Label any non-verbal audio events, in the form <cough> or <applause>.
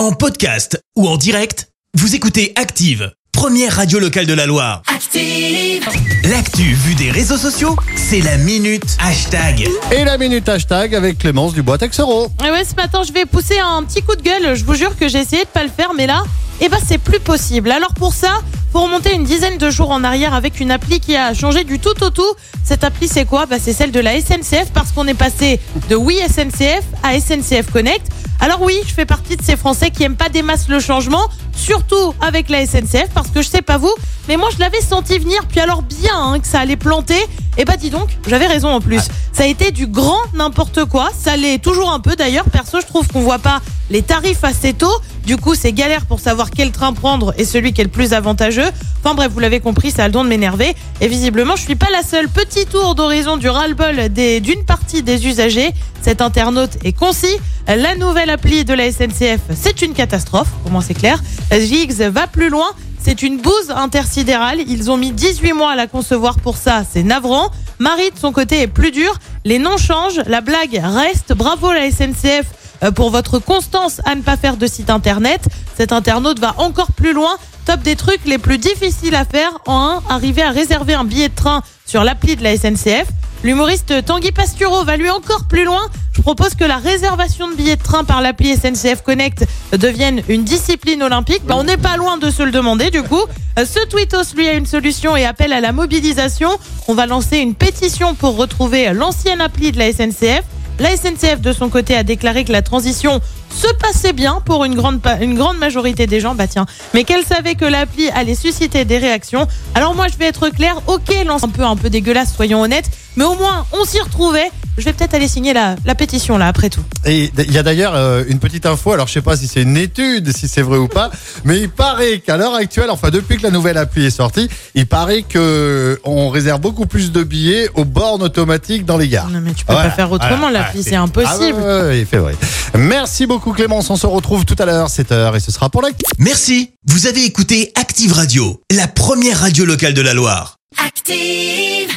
En podcast ou en direct, vous écoutez Active, première radio locale de la Loire. Active. L'actu vue des réseaux sociaux, c'est la minute hashtag. Et la minute hashtag avec Clémence Dubois Texero. Et ouais, ce matin, je vais pousser un petit coup de gueule. Je vous jure que j'ai essayé de pas le faire, mais là, eh ben, c'est plus possible. Alors pour ça, faut remonter une dizaine de jours en arrière avec une appli qui a changé du tout au tout. Cette appli, c'est quoi? Bah, C'est celle de la SNCF parce qu'on est passé de Oui SNCF à SNCF Connect. Alors oui, je fais partie de ces Français qui aiment pas des masses le changement, surtout avec la SNCF, parce que je sais pas vous, mais moi je l'avais senti venir, puis alors bien hein, que ça allait planter. Et bah dis donc, j'avais raison en plus. Ça a été du grand n'importe quoi, ça l'est toujours un peu d'ailleurs. Perso, je trouve qu'on voit pas les tarifs assez tôt. Du coup, c'est galère pour savoir quel train prendre et celui qui est le plus avantageux. Enfin bref, vous l'avez compris, ça a le don de m'énerver. Et visiblement, je suis pas la seule. Petit tour d'horizon du ras-le-bol d'une partie des usagers. Cet internaute est concis. La nouvelle appli de la SNCF, c'est une catastrophe. Au moins, c'est clair. Giggs va plus loin. C'est une bouse intersidérale. Ils ont mis 18 mois à la concevoir pour ça. C'est navrant. Marie, de son côté, est plus dure. Les noms changent. La blague reste. Bravo la SNCF pour votre constance à ne pas faire de site internet. Cet internaute va encore plus loin. Top des trucs les plus difficiles à faire. En 1, arriver à réserver un billet de train sur l'appli de la SNCF. L'humoriste Tanguy Pastureau va lui encore plus loin. Je propose que la réservation de billets de train par l'appli SNCF Connect devienne une discipline olympique. Bah, on n'est pas loin de se le demander du coup. Euh, Ce tweetos lui a une solution et appelle à la mobilisation. On va lancer une pétition pour retrouver l'ancienne appli de la SNCF. La SNCF, de son côté, a déclaré que la transition se passait bien pour une grande, majorité des gens. Bah tiens, mais qu'elle savait que l'appli allait susciter des réactions. Alors moi, je vais être clair. Ok, lance un peu, un peu dégueulasse, soyons honnêtes. Mais au moins, on s'y retrouvait. Je vais peut-être aller signer la, la pétition là, après tout. Et il y a d'ailleurs euh, une petite info, alors je sais pas si c'est une étude, si c'est vrai ou pas, <laughs> mais il paraît qu'à l'heure actuelle, enfin depuis que la nouvelle appli est sortie, il paraît que on réserve beaucoup plus de billets aux bornes automatiques dans les gares. Non, mais tu peux Voilà, pas faire autrement. voilà, l'appli, voilà, c'est impossible. Ah ouais, ouais, ouais, il fait vrai. Merci beaucoup Clémence, on se retrouve tout à l'heure, 7h, et ce sera pour la... Merci, vous avez écouté Active Radio, la première radio locale de la Loire. Active.